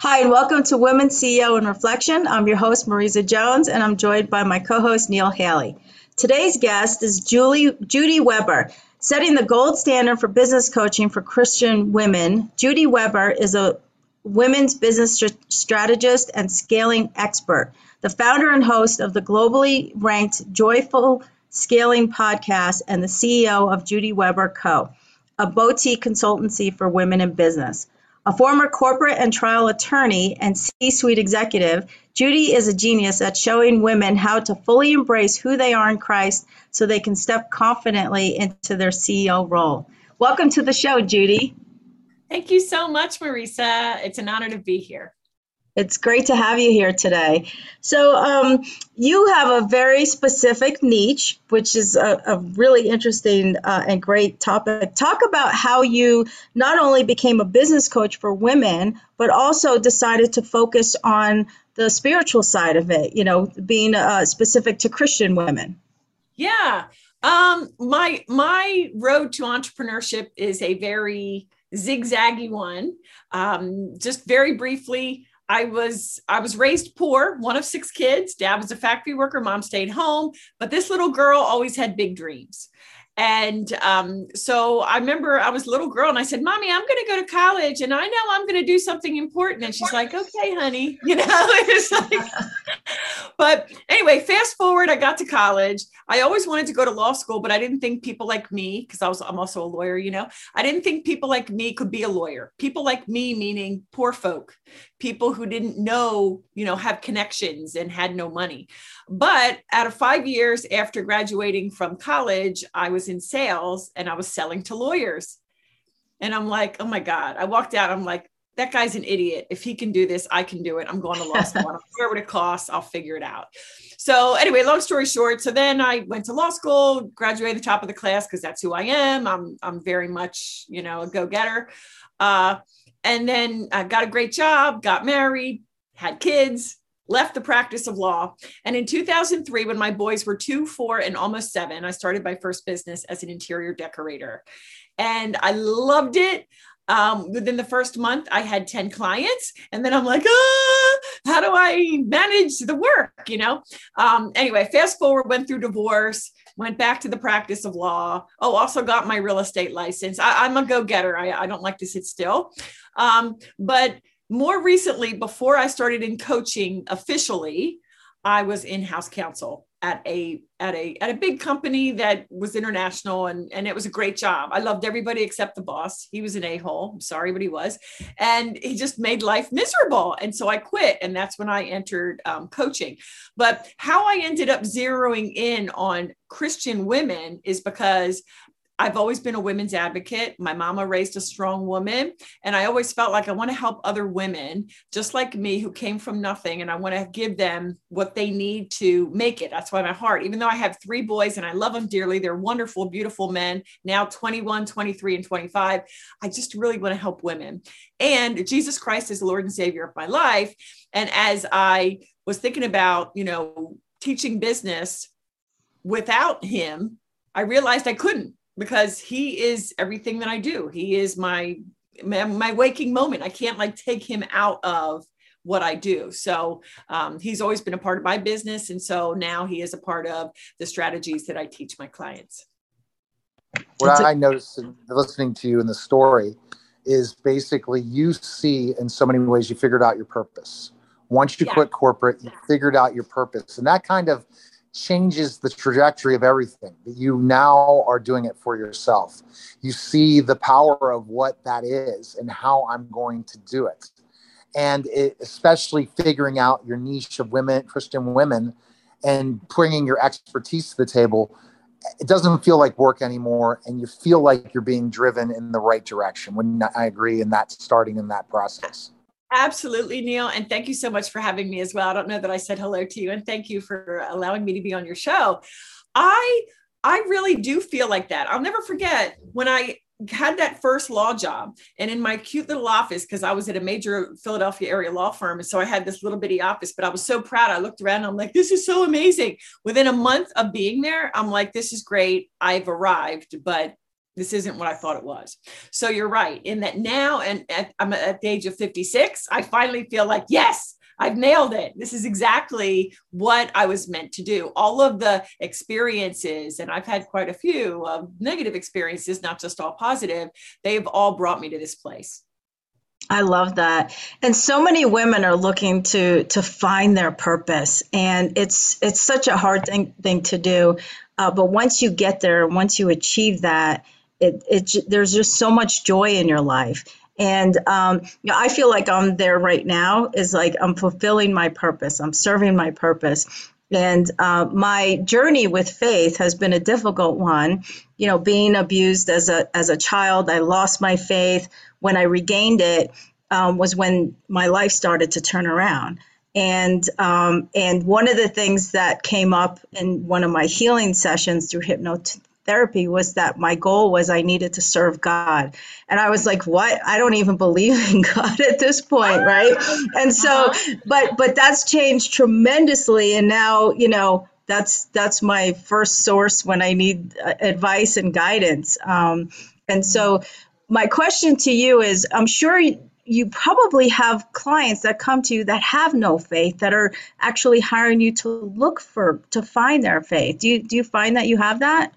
Hi, and welcome to Women CEO in Reflection. I'm your host, Marisa Jones, and I'm joined by my co host, Neil Haley. Today's guest is Julie, Judy Weber. Setting the gold standard for business coaching for Christian women, Judy Weber is a women's business strategist and scaling expert, the founder and host of the globally ranked Joyful Scaling podcast, and the CEO of Judy Weber Co., a boutique consultancy for women in business. A former corporate and trial attorney and C suite executive, Judy is a genius at showing women how to fully embrace who they are in Christ so they can step confidently into their CEO role. Welcome to the show, Judy. Thank you so much, Marisa. It's an honor to be here. It's great to have you here today. So, um, you have a very specific niche, which is a, a really interesting uh, and great topic. Talk about how you not only became a business coach for women, but also decided to focus on the spiritual side of it, you know, being uh, specific to Christian women. Yeah. Um, my my road to entrepreneurship is a very zigzaggy one. Um, just very briefly, I was I was raised poor, one of six kids. Dad was a factory worker, mom stayed home, but this little girl always had big dreams. And um, so I remember I was a little girl and I said, Mommy, I'm going to go to college and I know I'm going to do something important. And she's like, Okay, honey. You know, it's like, but anyway, fast forward, I got to college. I always wanted to go to law school, but I didn't think people like me, because I was I'm also a lawyer, you know, I didn't think people like me could be a lawyer. People like me, meaning poor folk, people who didn't know, you know, have connections and had no money. But out of five years after graduating from college, I was in sales and I was selling to lawyers. And I'm like, oh my God. I walked out, I'm like, that guy's an idiot. If he can do this, I can do it. I'm going to law school. I don't care what it costs. I'll figure it out. So anyway, long story short, so then I went to law school, graduated the top of the class because that's who I am. I'm I'm very much you know a go getter. Uh, and then I got a great job, got married, had kids, left the practice of law. And in 2003, when my boys were two, four, and almost seven, I started my first business as an interior decorator. And I loved it. Um, within the first month, I had 10 clients. And then I'm like, ah, how do I manage the work? You know? Um, anyway, fast forward, went through divorce, went back to the practice of law. Oh, also got my real estate license. I, am a go getter. I, I, don't like to sit still. Um, but more recently, before I started in coaching officially, I was in-house counsel at a at a at a big company that was international and and it was a great job. I loved everybody except the boss. He was an a-hole. I'm sorry, but he was, and he just made life miserable. And so I quit, and that's when I entered um, coaching. But how I ended up zeroing in on Christian women is because I've always been a women's advocate. My mama raised a strong woman. And I always felt like I want to help other women just like me who came from nothing. And I want to give them what they need to make it. That's why my heart, even though I have three boys and I love them dearly, they're wonderful, beautiful men, now 21, 23, and 25. I just really want to help women. And Jesus Christ is the Lord and Savior of my life. And as I was thinking about, you know, teaching business without him, I realized I couldn't because he is everything that I do. He is my, my, my waking moment. I can't like take him out of what I do. So um, he's always been a part of my business. And so now he is a part of the strategies that I teach my clients. What I noticed listening to you in the story is basically you see in so many ways you figured out your purpose. Once you yeah. quit corporate, you figured out your purpose. And that kind of changes the trajectory of everything that you now are doing it for yourself. You see the power of what that is and how i'm going to do it. And it, especially figuring out your niche of women christian women and bringing your expertise to the table it doesn't feel like work anymore and you feel like you're being driven in the right direction. When i agree and that's starting in that process Absolutely, Neil. And thank you so much for having me as well. I don't know that I said hello to you, and thank you for allowing me to be on your show. I I really do feel like that. I'll never forget when I had that first law job and in my cute little office because i was at a major philadelphia area law firm and so i had this little bitty office but i was so proud i looked around i'm like this is so amazing within a month of being there i'm like this is great i've arrived but this isn't what i thought it was so you're right in that now and at, i'm at the age of 56 i finally feel like yes I've nailed it. This is exactly what I was meant to do. All of the experiences, and I've had quite a few uh, negative experiences, not just all positive, they've all brought me to this place. I love that. And so many women are looking to to find their purpose and it's it's such a hard thing thing to do. Uh, but once you get there, once you achieve that, it, it there's just so much joy in your life. And um, you know, I feel like I'm there right now. Is like I'm fulfilling my purpose. I'm serving my purpose. And uh, my journey with faith has been a difficult one. You know, being abused as a as a child, I lost my faith. When I regained it, um, was when my life started to turn around. And um, and one of the things that came up in one of my healing sessions through hypnot- therapy was that my goal was I needed to serve God. And I was like, what? I don't even believe in God at this point, right? And so uh-huh. but but that's changed tremendously and now, you know, that's that's my first source when I need uh, advice and guidance. Um, and so my question to you is I'm sure you probably have clients that come to you that have no faith that are actually hiring you to look for to find their faith. Do you do you find that you have that?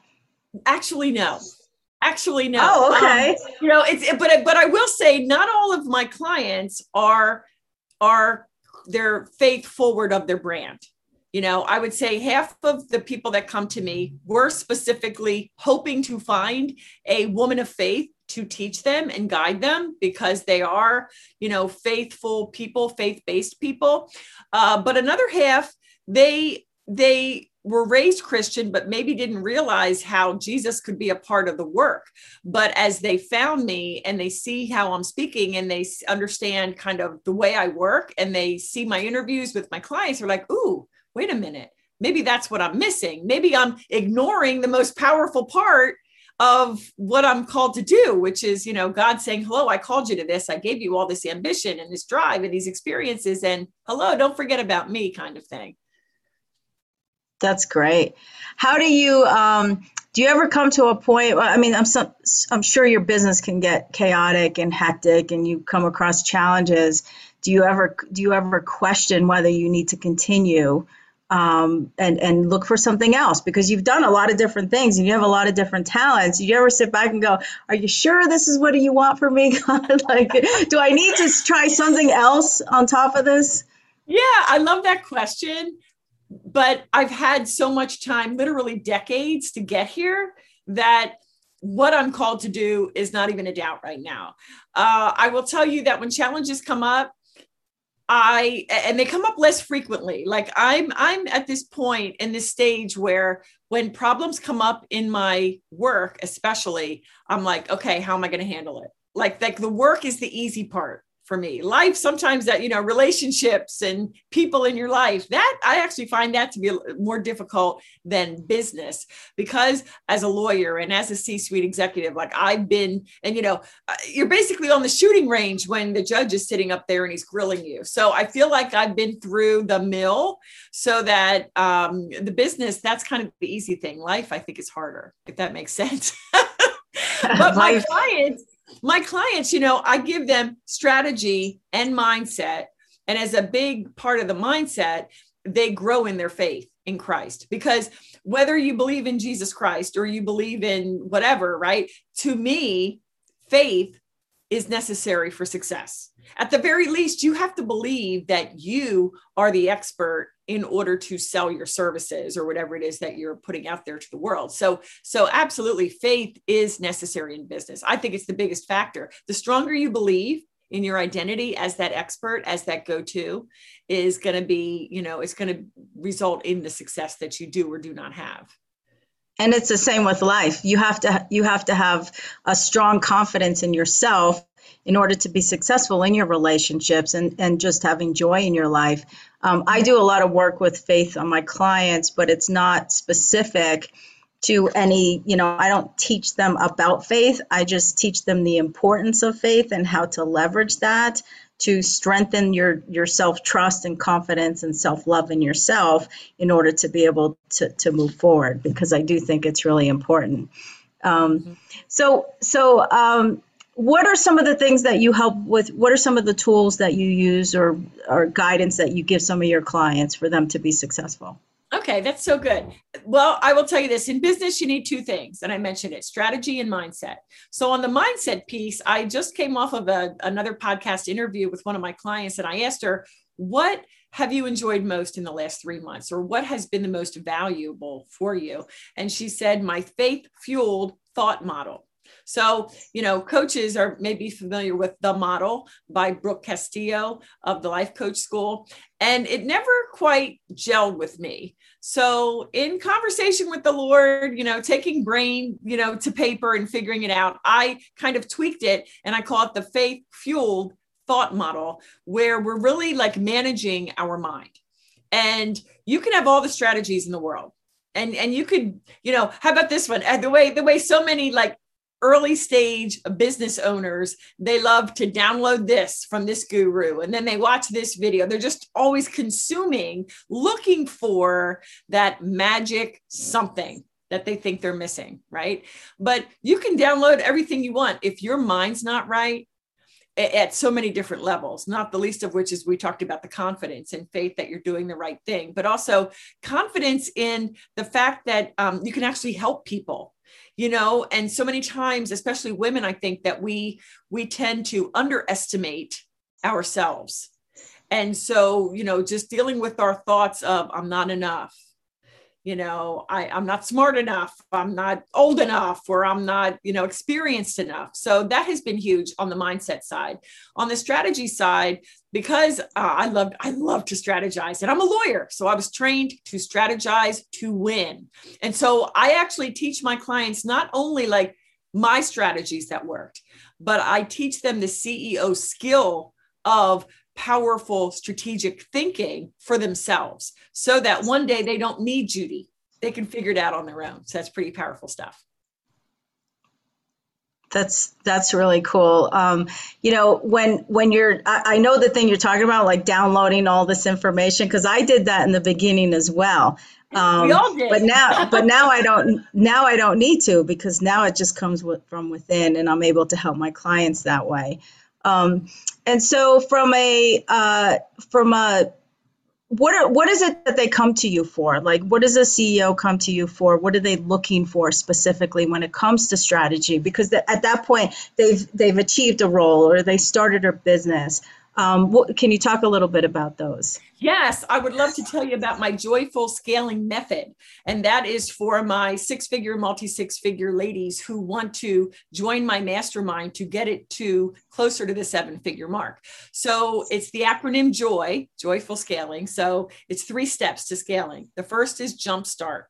Actually, no. Actually, no. Oh, okay. Um, you know, it's but but I will say, not all of my clients are are their faith forward of their brand. You know, I would say half of the people that come to me were specifically hoping to find a woman of faith to teach them and guide them because they are, you know, faithful people, faith-based people. Uh, but another half, they they were raised Christian, but maybe didn't realize how Jesus could be a part of the work. But as they found me and they see how I'm speaking and they understand kind of the way I work and they see my interviews with my clients, they're like, ooh, wait a minute. Maybe that's what I'm missing. Maybe I'm ignoring the most powerful part of what I'm called to do, which is, you know, God saying, hello, I called you to this. I gave you all this ambition and this drive and these experiences. And hello, don't forget about me, kind of thing. That's great. How do you um, do you ever come to a point i mean i'm some, i'm sure your business can get chaotic and hectic and you come across challenges do you ever do you ever question whether you need to continue um, and and look for something else because you've done a lot of different things and you have a lot of different talents. Do you ever sit back and go, "Are you sure this is what you want for me? like, do I need to try something else on top of this?" Yeah, I love that question but I've had so much time, literally decades, to get here that what I'm called to do is not even a doubt right now. Uh, I will tell you that when challenges come up, I and they come up less frequently. Like I'm I'm at this point in this stage where when problems come up in my work, especially, I'm like, okay, how am I going to handle it? Like like the work is the easy part for me. Life sometimes that, you know, relationships and people in your life, that I actually find that to be more difficult than business because as a lawyer and as a C suite executive, like I've been, and, you know, uh, you're basically on the shooting range when the judge is sitting up there and he's grilling you. So I feel like I've been through the mill so that um, the business, that's kind of the easy thing. Life, I think, is harder, if that makes sense. but my clients, my clients, you know, I give them strategy and mindset. And as a big part of the mindset, they grow in their faith in Christ. Because whether you believe in Jesus Christ or you believe in whatever, right? To me, faith is necessary for success. At the very least, you have to believe that you are the expert in order to sell your services or whatever it is that you're putting out there to the world. So, so absolutely, faith is necessary in business. I think it's the biggest factor. The stronger you believe in your identity as that expert, as that go-to, is going to be, you know, it's going to result in the success that you do or do not have. And it's the same with life. You have to you have to have a strong confidence in yourself in order to be successful in your relationships and, and just having joy in your life. Um, i do a lot of work with faith on my clients but it's not specific to any you know i don't teach them about faith. I just teach them the importance of faith and how to leverage that to strengthen your your self trust and confidence and self love in yourself in order to be able to to move forward because I do think it's really important. Um, mm-hmm. So so um, what are some of the things that you help with? What are some of the tools that you use or or guidance that you give some of your clients for them to be successful? Okay, that's so good. Well, I will tell you this in business, you need two things. And I mentioned it strategy and mindset. So, on the mindset piece, I just came off of a, another podcast interview with one of my clients, and I asked her, What have you enjoyed most in the last three months? Or what has been the most valuable for you? And she said, My faith fueled thought model. So, you know, coaches are maybe familiar with The Model by Brooke Castillo of the Life Coach School. And it never quite gelled with me. So, in conversation with the Lord, you know, taking brain, you know, to paper and figuring it out, I kind of tweaked it and I call it the faith fueled thought model, where we're really like managing our mind. And you can have all the strategies in the world and and you could you know how about this one uh, the way the way so many like early stage business owners, they love to download this from this guru and then they watch this video. They're just always consuming, looking for that magic something that they think they're missing, right? But you can download everything you want. If your mind's not right, at so many different levels, not the least of which is we talked about the confidence and faith that you're doing the right thing, but also confidence in the fact that um, you can actually help people you know? And so many times especially women i think that we we tend to underestimate ourselves. And so you know just dealing with our thoughts of i'm not enough you know I, i'm not smart enough i'm not old enough or i'm not you know experienced enough. So that has been huge on the mindset side. On the strategy side because uh, i love i love to strategize and i'm a lawyer so i was trained to strategize to win and so i actually teach my clients not only like my strategies that worked but i teach them the ceo skill of powerful strategic thinking for themselves so that one day they don't need Judy. They can figure it out on their own. So that's pretty powerful stuff. That's that's really cool. Um, you know, when when you're, I, I, know the thing you're talking about, like downloading all this information, because I did that in the beginning as well. Um, we all did. but now, but now I don't. Now I don't need to because now it just comes with, from within, and I'm able to help my clients that way. Um, and so from a uh, from a what are, what is it that they come to you for? Like, what does a CEO come to you for? What are they looking for specifically when it comes to strategy? Because the, at that point, they've they've achieved a role or they started a business. Um, what, can you talk a little bit about those? Yes, I would love to tell you about my joyful scaling method. And that is for my six figure, multi six figure ladies who want to join my mastermind to get it to closer to the seven figure mark. So it's the acronym JOY, joyful scaling. So it's three steps to scaling. The first is jumpstart.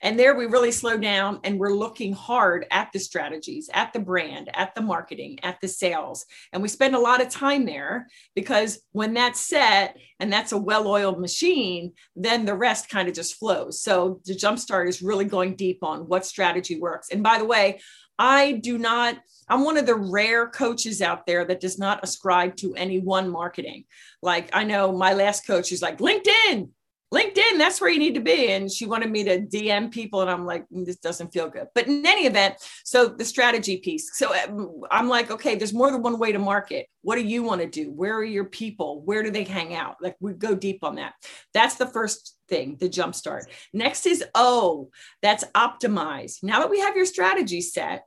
And there we really slow down and we're looking hard at the strategies, at the brand, at the marketing, at the sales. And we spend a lot of time there because when that's set and that's a well oiled machine, then the rest kind of just flows. So the jumpstart is really going deep on what strategy works. And by the way, I do not, I'm one of the rare coaches out there that does not ascribe to any one marketing. Like I know my last coach is like LinkedIn, LinkedIn, that's where you need to be. And she wanted me to DM people. And I'm like, mm, this doesn't feel good. But in any event, so the strategy piece. So um, I'm like, okay, there's more than one way to market. What do you want to do? Where are your people? Where do they hang out? Like we go deep on that. That's the first thing, the jump start. Next is O, that's optimize. Now that we have your strategy set,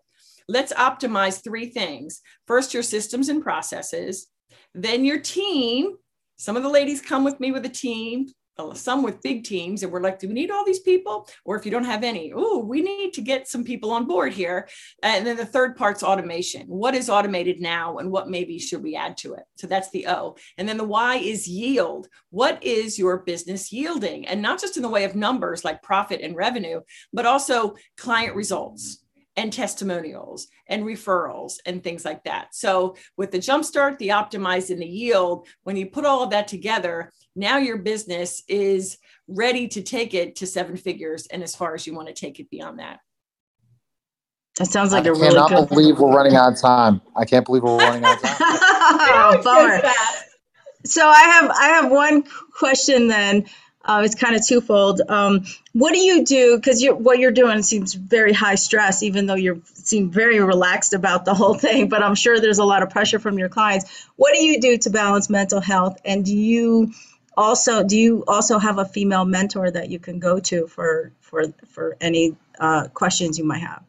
let's optimize three things. First, your systems and processes, then your team. Some of the ladies come with me with a team Uh, some with big teams and we're like do we need all these people? Or if you don't have any oh we need to get some people on board here. And then the third part's automation. What is automated now and what maybe should we add to it? So that's the o. And then the y is yield. What is your business yielding? And not just in the way of numbers like profit and revenue but also client results and testimonials and referrals and things like that. So with the jumpstart, the optimize and the yield, when you put all of that together, now your business is ready to take it to seven figures and as far as you want to take it beyond that. That sounds like I a really good. I cannot believe we're running out of time. I can't believe we're running out of time. oh, bummer. So I have I have one question then. Uh, it's kind of twofold. Um, what do you do? Because you what you're doing seems very high stress, even though you seem very relaxed about the whole thing. But I'm sure there's a lot of pressure from your clients. What do you do to balance mental health? And do you also do you also have a female mentor that you can go to for for for any uh, questions you might have?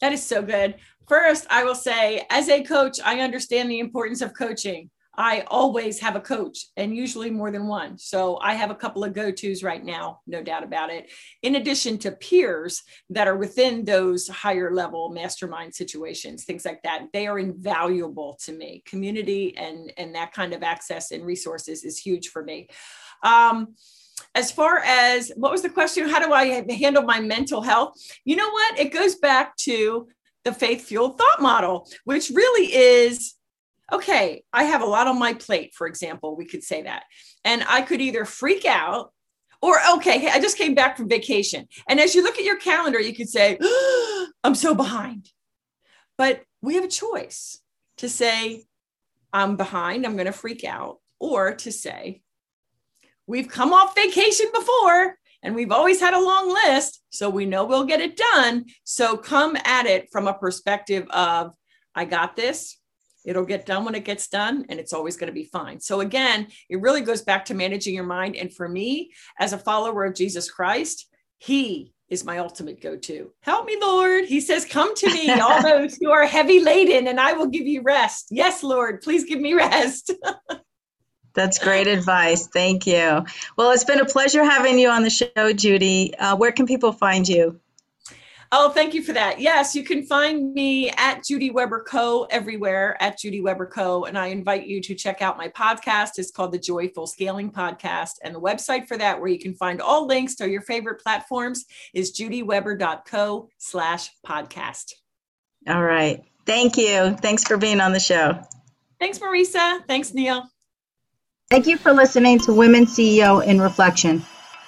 That is so good. First, I will say, as a coach, I understand the importance of coaching. I always have a coach and usually more than one. So I have a couple of go tos right now, no doubt about it. In addition to peers that are within those higher level mastermind situations, things like that, they are invaluable to me. Community and, and that kind of access and resources is huge for me. Um, as far as what was the question? How do I handle my mental health? You know what? It goes back to the faith fueled thought model, which really is okay, I have a lot on my plate, for example, we could say that. And I could either freak out or, okay, I just came back from vacation. And as you look at your calendar, you could say, oh, I'm so behind. But we have a choice to say, I'm behind, I'm going to freak out, or to say, we've come off vacation before and we've always had a long list, so we know we'll get it done. So come at it from a perspective of, I got this. It'll get done when it gets done, and it's always going to be fine. So, again, it really goes back to managing your mind. And for me, as a follower of Jesus Christ, He is my ultimate go to. Help me, Lord. He says, Come to me, all those who are heavy laden, and I will give you rest. Yes, Lord, please give me rest. That's great advice. Thank you. Well, it's been a pleasure having you on the show, Judy. Uh, where can people find you? Oh, thank you for that. Yes, you can find me at Judy Weber Co. everywhere at Judy Weber Co. And I invite you to check out my podcast. It's called the Joyful Scaling Podcast. And the website for that, where you can find all links to your favorite platforms, is judyweber.co slash podcast. All right. Thank you. Thanks for being on the show. Thanks, Marisa. Thanks, Neil. Thank you for listening to Women CEO in Reflection.